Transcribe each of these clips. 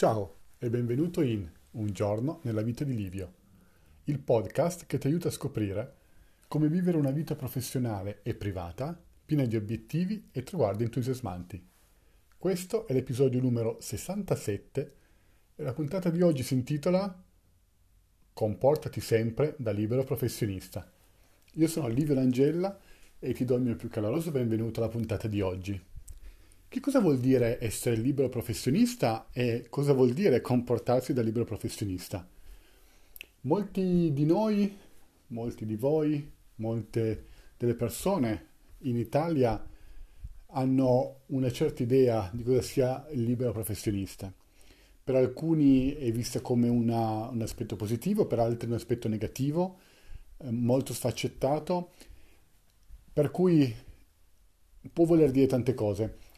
Ciao e benvenuto in Un giorno nella vita di Livio, il podcast che ti aiuta a scoprire come vivere una vita professionale e privata piena di obiettivi e traguardi entusiasmanti. Questo è l'episodio numero 67 e la puntata di oggi si intitola Comportati sempre da libero professionista. Io sono Livio Langella e ti do il mio più caloroso benvenuto alla puntata di oggi. Che cosa vuol dire essere libero professionista e cosa vuol dire comportarsi da libero professionista? Molti di noi, molti di voi, molte delle persone in Italia hanno una certa idea di cosa sia il libero professionista. Per alcuni è vista come una, un aspetto positivo, per altri un aspetto negativo, eh, molto sfaccettato, per cui può voler dire tante cose.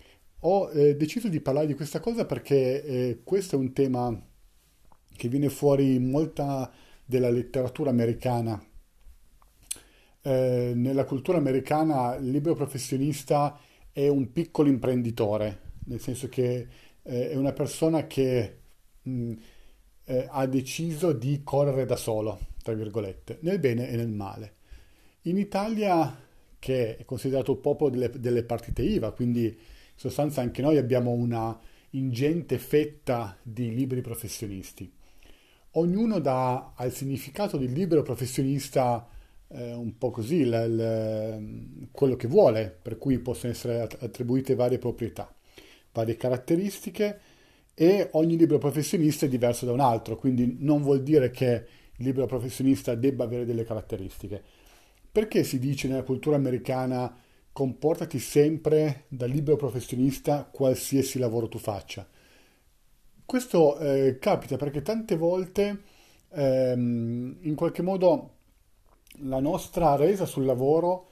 Ho eh, deciso di parlare di questa cosa perché eh, questo è un tema che viene fuori in molta della letteratura americana. Eh, nella cultura americana il libero professionista è un piccolo imprenditore, nel senso che eh, è una persona che mh, eh, ha deciso di correre da solo, tra virgolette, nel bene e nel male. In Italia, che è considerato il popolo delle, delle partite IVA, quindi in sostanza anche noi abbiamo una ingente fetta di liberi professionisti. Ognuno dà al significato di libero professionista eh, un po' così il, il, quello che vuole, per cui possono essere attribuite varie proprietà, varie caratteristiche e ogni libero professionista è diverso da un altro, quindi non vuol dire che il libero professionista debba avere delle caratteristiche. Perché si dice nella cultura americana comportati sempre da libero professionista qualsiasi lavoro tu faccia. Questo eh, capita perché tante volte ehm, in qualche modo la nostra resa sul lavoro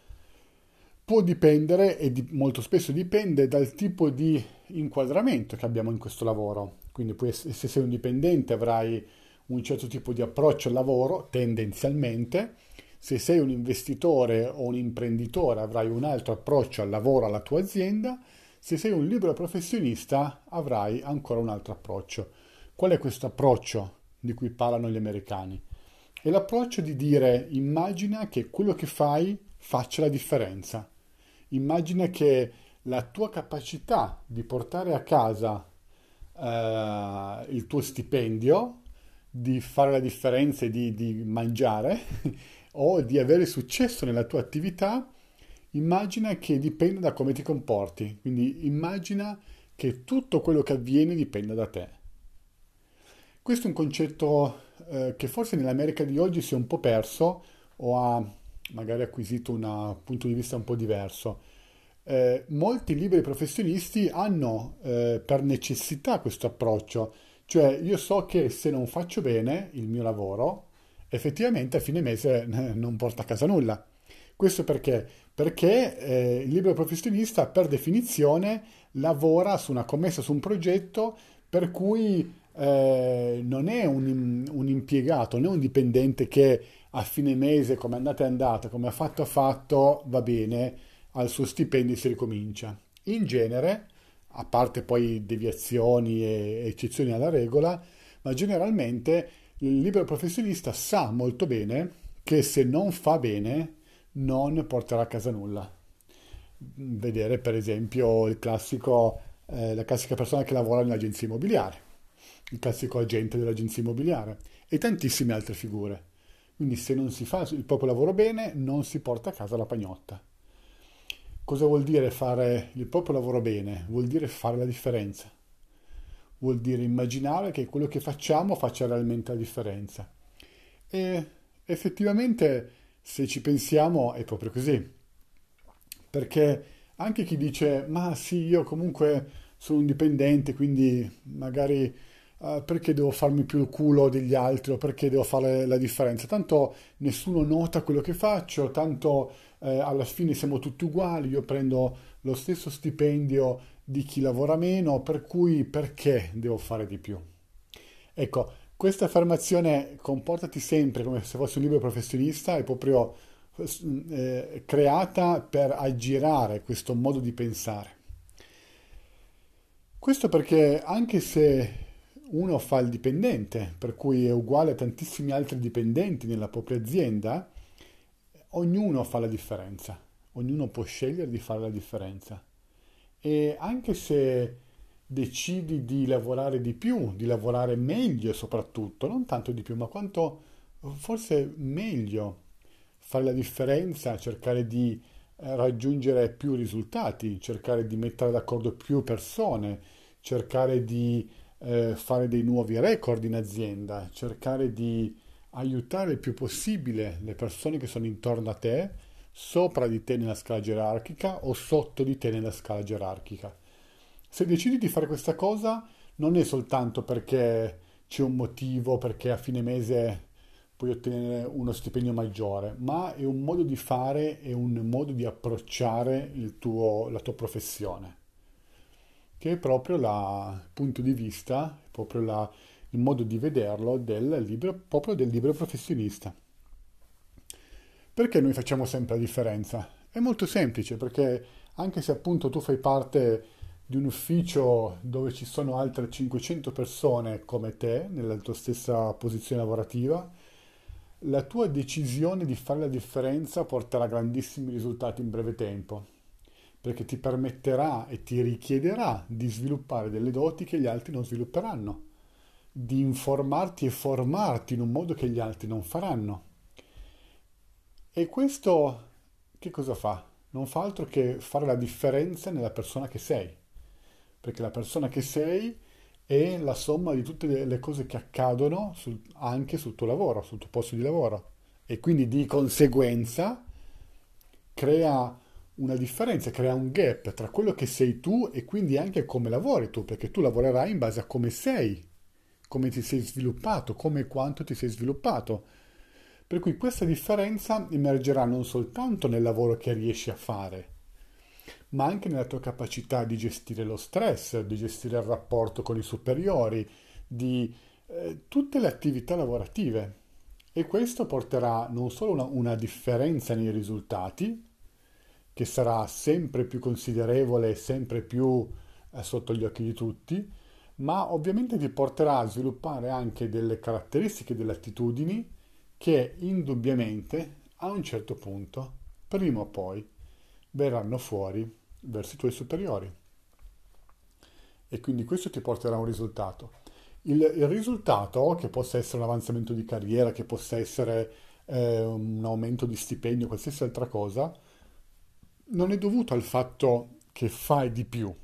può dipendere e di, molto spesso dipende dal tipo di inquadramento che abbiamo in questo lavoro. Quindi puoi, se sei un dipendente avrai un certo tipo di approccio al lavoro tendenzialmente se sei un investitore o un imprenditore avrai un altro approccio al lavoro, alla tua azienda, se sei un libero professionista avrai ancora un altro approccio. Qual è questo approccio di cui parlano gli americani? È l'approccio di dire immagina che quello che fai faccia la differenza. Immagina che la tua capacità di portare a casa eh, il tuo stipendio, di fare la differenza e di, di mangiare, o di avere successo nella tua attività, immagina che dipenda da come ti comporti. Quindi immagina che tutto quello che avviene dipenda da te. Questo è un concetto eh, che forse nell'America di oggi si è un po' perso o ha magari acquisito un punto di vista un po' diverso. Eh, molti liberi professionisti hanno eh, per necessità questo approccio, cioè io so che se non faccio bene il mio lavoro, effettivamente a fine mese non porta a casa nulla. Questo perché? Perché eh, il libero professionista per definizione lavora su una commessa, su un progetto per cui eh, non è un, un, impiegato, non è un dipendente che a fine mese, come andate è andata, come ha fatto ha fatto, va bene, al suo stipendio si ricomincia. In genere, a parte poi deviazioni e eccezioni alla regola, ma generalmente il libero professionista sa molto bene che se non fa bene non porterà a casa nulla. Vedere per esempio classico, eh, la classica persona che lavora nell'agenzia immobiliare, il classico agente dell'agenzia immobiliare e tantissime altre figure. Quindi se non si fa il proprio lavoro bene non si porta a casa la pagnotta. Cosa vuol dire fare il proprio lavoro bene? Vuol dire fare la differenza vuol dire immaginare che quello che facciamo faccia realmente la differenza. E effettivamente, se ci pensiamo, è proprio così. Perché anche chi dice, ma sì, io comunque sono un dipendente, quindi magari uh, perché devo farmi più il culo degli altri o perché devo fare la differenza? Tanto nessuno nota quello che faccio, tanto eh, alla fine siamo tutti uguali, io prendo lo stesso stipendio di chi lavora meno, per cui perché devo fare di più? Ecco, questa affermazione comportati sempre come se fossi un libero professionista è proprio eh, creata per aggirare questo modo di pensare. Questo perché anche se uno fa il dipendente, per cui è uguale a tantissimi altri dipendenti nella propria azienda, ognuno fa la differenza, ognuno può scegliere di fare la differenza. E anche se decidi di lavorare di più, di lavorare meglio soprattutto, non tanto di più, ma quanto forse meglio fare la differenza, cercare di eh, raggiungere più risultati, cercare di mettere d'accordo più persone, cercare di eh, fare dei nuovi record in azienda, cercare di aiutare il più possibile le persone che sono intorno a te, sopra di te nella scala gerarchica o sotto di te nella scala gerarchica. Se decidi di fare questa cosa non è soltanto perché c'è un motivo, perché a fine mese puoi ottenere uno stipendio maggiore, ma è un modo di fare e un modo di approcciare tuo, la tua professione, che è proprio il punto di vista, proprio la, il modo di vederlo del libero, proprio del libero professionista. Perché noi facciamo sempre la differenza? È molto semplice, perché anche se appunto tu fai parte di un ufficio dove ci sono altre 500 persone come te, nella tua stessa posizione lavorativa, la tua decisione di fare la differenza porterà grandissimi risultati in breve tempo, perché ti permetterà e ti richiederà di sviluppare delle doti che gli altri non svilupperanno, di informarti e formarti in un modo che gli altri non faranno. E questo che cosa fa? Non fa altro che fare la differenza nella persona che sei, perché la persona che sei è la somma di tutte le cose che accadono sul, anche sul tuo lavoro, sul tuo posto di lavoro. E quindi di conseguenza crea una differenza, crea un gap tra quello che sei tu e quindi anche come lavori tu, perché tu lavorerai in base a come sei, come ti sei sviluppato, come quanto ti sei sviluppato. Per cui questa differenza emergerà non soltanto nel lavoro che riesci a fare, ma anche nella tua capacità di gestire lo stress, di gestire il rapporto con i superiori, di eh, tutte le attività lavorative. E questo porterà non solo una, una differenza nei risultati, che sarà sempre più considerevole e sempre più eh, sotto gli occhi di tutti, ma ovviamente ti porterà a sviluppare anche delle caratteristiche, delle attitudini che indubbiamente a un certo punto, prima o poi, verranno fuori verso i tuoi superiori. E quindi questo ti porterà a un risultato. Il, il risultato, che possa essere un avanzamento di carriera, che possa essere eh, un aumento di stipendio, qualsiasi altra cosa, non è dovuto al fatto che fai di più,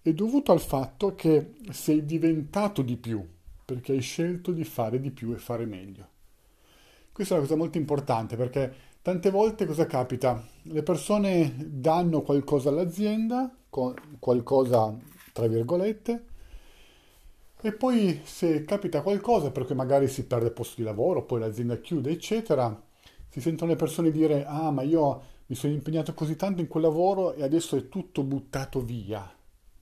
è dovuto al fatto che sei diventato di più, perché hai scelto di fare di più e fare meglio. Questa è una cosa molto importante perché Tante volte cosa capita? Le persone danno qualcosa all'azienda, qualcosa tra virgolette, e poi se capita qualcosa, perché magari si perde il posto di lavoro, poi l'azienda chiude, eccetera, si sentono le persone dire, ah ma io mi sono impegnato così tanto in quel lavoro e adesso è tutto buttato via,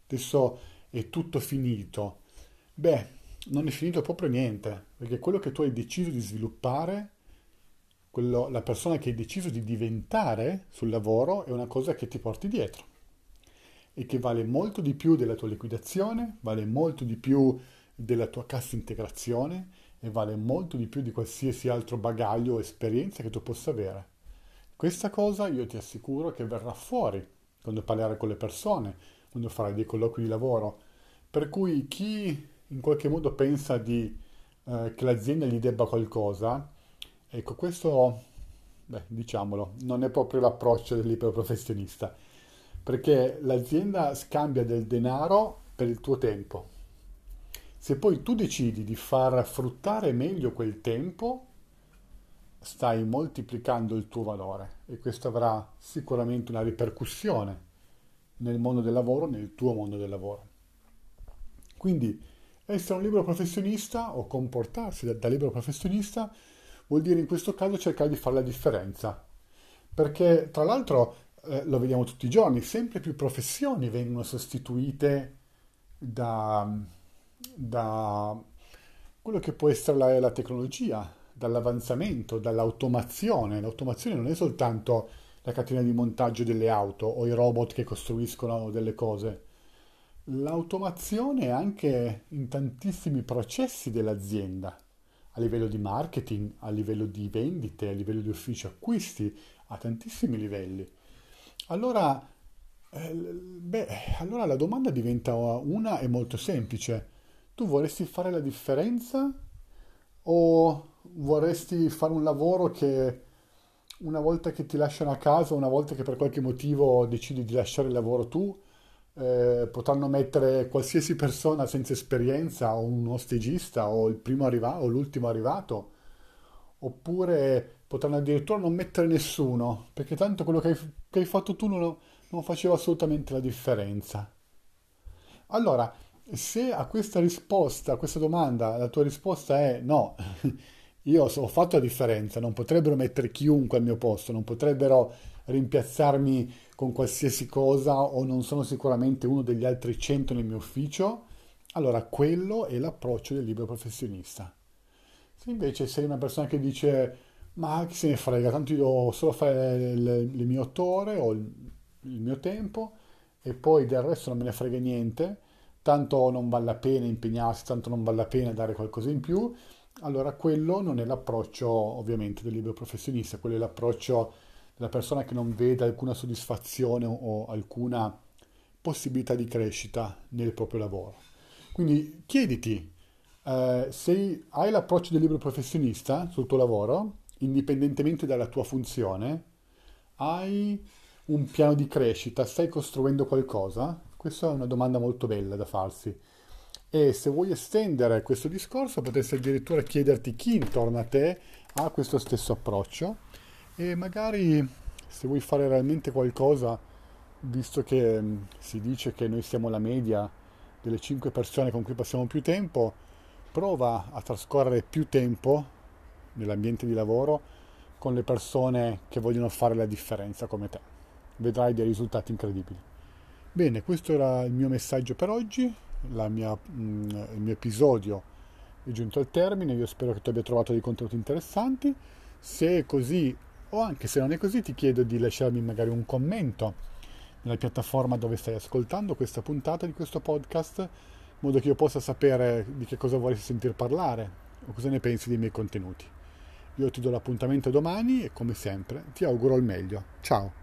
adesso è tutto finito. Beh, non è finito proprio niente, perché quello che tu hai deciso di sviluppare quello, la persona che hai deciso di diventare sul lavoro è una cosa che ti porti dietro e che vale molto di più della tua liquidazione, vale molto di più della tua cassa integrazione e vale molto di più di qualsiasi altro bagaglio o esperienza che tu possa avere. Questa cosa io ti assicuro che verrà fuori quando parlerai con le persone, quando farai dei colloqui di lavoro. Per cui chi in qualche modo pensa di, eh, che l'azienda gli debba qualcosa, Ecco, questo, beh, diciamolo, non è proprio l'approccio del libero professionista, perché l'azienda scambia del denaro per il tuo tempo. Se poi tu decidi di far fruttare meglio quel tempo, stai moltiplicando il tuo valore e questo avrà sicuramente una ripercussione nel mondo del lavoro, nel tuo mondo del lavoro. Quindi essere un libero professionista o comportarsi da, da libero professionista vuol dire in questo caso cercare di fare la differenza. Perché tra l'altro eh, lo vediamo tutti i giorni, sempre più professioni vengono sostituite da, da quello che può essere la, la tecnologia, dall'avanzamento, dall'automazione. L'automazione non è soltanto la catena di montaggio delle auto o i robot che costruiscono delle cose. l'automazione anche in tantissimi processi dell'azienda, a livello di marketing, a livello di vendite, a livello di ufficio acquisti, a tantissimi livelli. Allora, eh, beh, allora la domanda diventa una e molto semplice. Tu vorresti fare la differenza o vorresti fare un lavoro che una volta che ti lasciano a casa, una volta che per qualche motivo decidi di lasciare il lavoro tu, eh, potranno mettere qualsiasi persona senza esperienza o uno stagista o il primo arrivato o l'ultimo arrivato, oppure potranno addirittura non mettere nessuno, perché tanto quello che hai, che hai fatto tu non, non faceva assolutamente la differenza. Allora, se a questa risposta, a questa domanda, la tua risposta è no, io ho fatto la differenza, non potrebbero mettere chiunque al mio posto, non potrebbero rimpiazzarmi con qualsiasi cosa o non sono sicuramente uno degli altri 100 nel mio ufficio, allora quello è l'approccio del libero professionista. Se invece sei una persona che dice ma chi se ne frega, tanto io devo solo fare le, le mie otto ore o il, il mio tempo e poi del resto non me ne frega niente, tanto non vale la pena impegnarsi, tanto non vale la pena dare qualcosa in più, allora quello non è l'approccio ovviamente del libero professionista, quello è l'approccio della persona che non vede alcuna soddisfazione o alcuna possibilità di crescita nel proprio lavoro. Quindi chiediti eh, se hai l'approccio del libero professionista sul tuo lavoro, indipendentemente dalla tua funzione, hai un piano di crescita, stai costruendo qualcosa? Questa è una domanda molto bella da farsi. E se vuoi estendere questo discorso, potresti addirittura chiederti chi intorno a te ha questo stesso approccio e magari se vuoi fare realmente qualcosa, visto che mm, si dice che noi siamo la media delle 5 persone con cui passiamo più tempo, prova a trascorrere più tempo nell'ambiente di lavoro con le persone che vogliono fare la differenza come te. Vedrai dei risultati incredibili. Bene, questo era il mio messaggio per oggi mia, mh, mm, il mio episodio è giunto al termine, io spero che tu abbia trovato dei contenuti interessanti, se così o anche se non è così ti chiedo di lasciarmi magari un commento nella piattaforma dove stai ascoltando questa puntata di questo podcast, in modo che io possa sapere di che cosa vorresti sentir parlare o cosa ne pensi dei miei contenuti. Io ti do l'appuntamento domani e come sempre ti auguro il meglio. Ciao!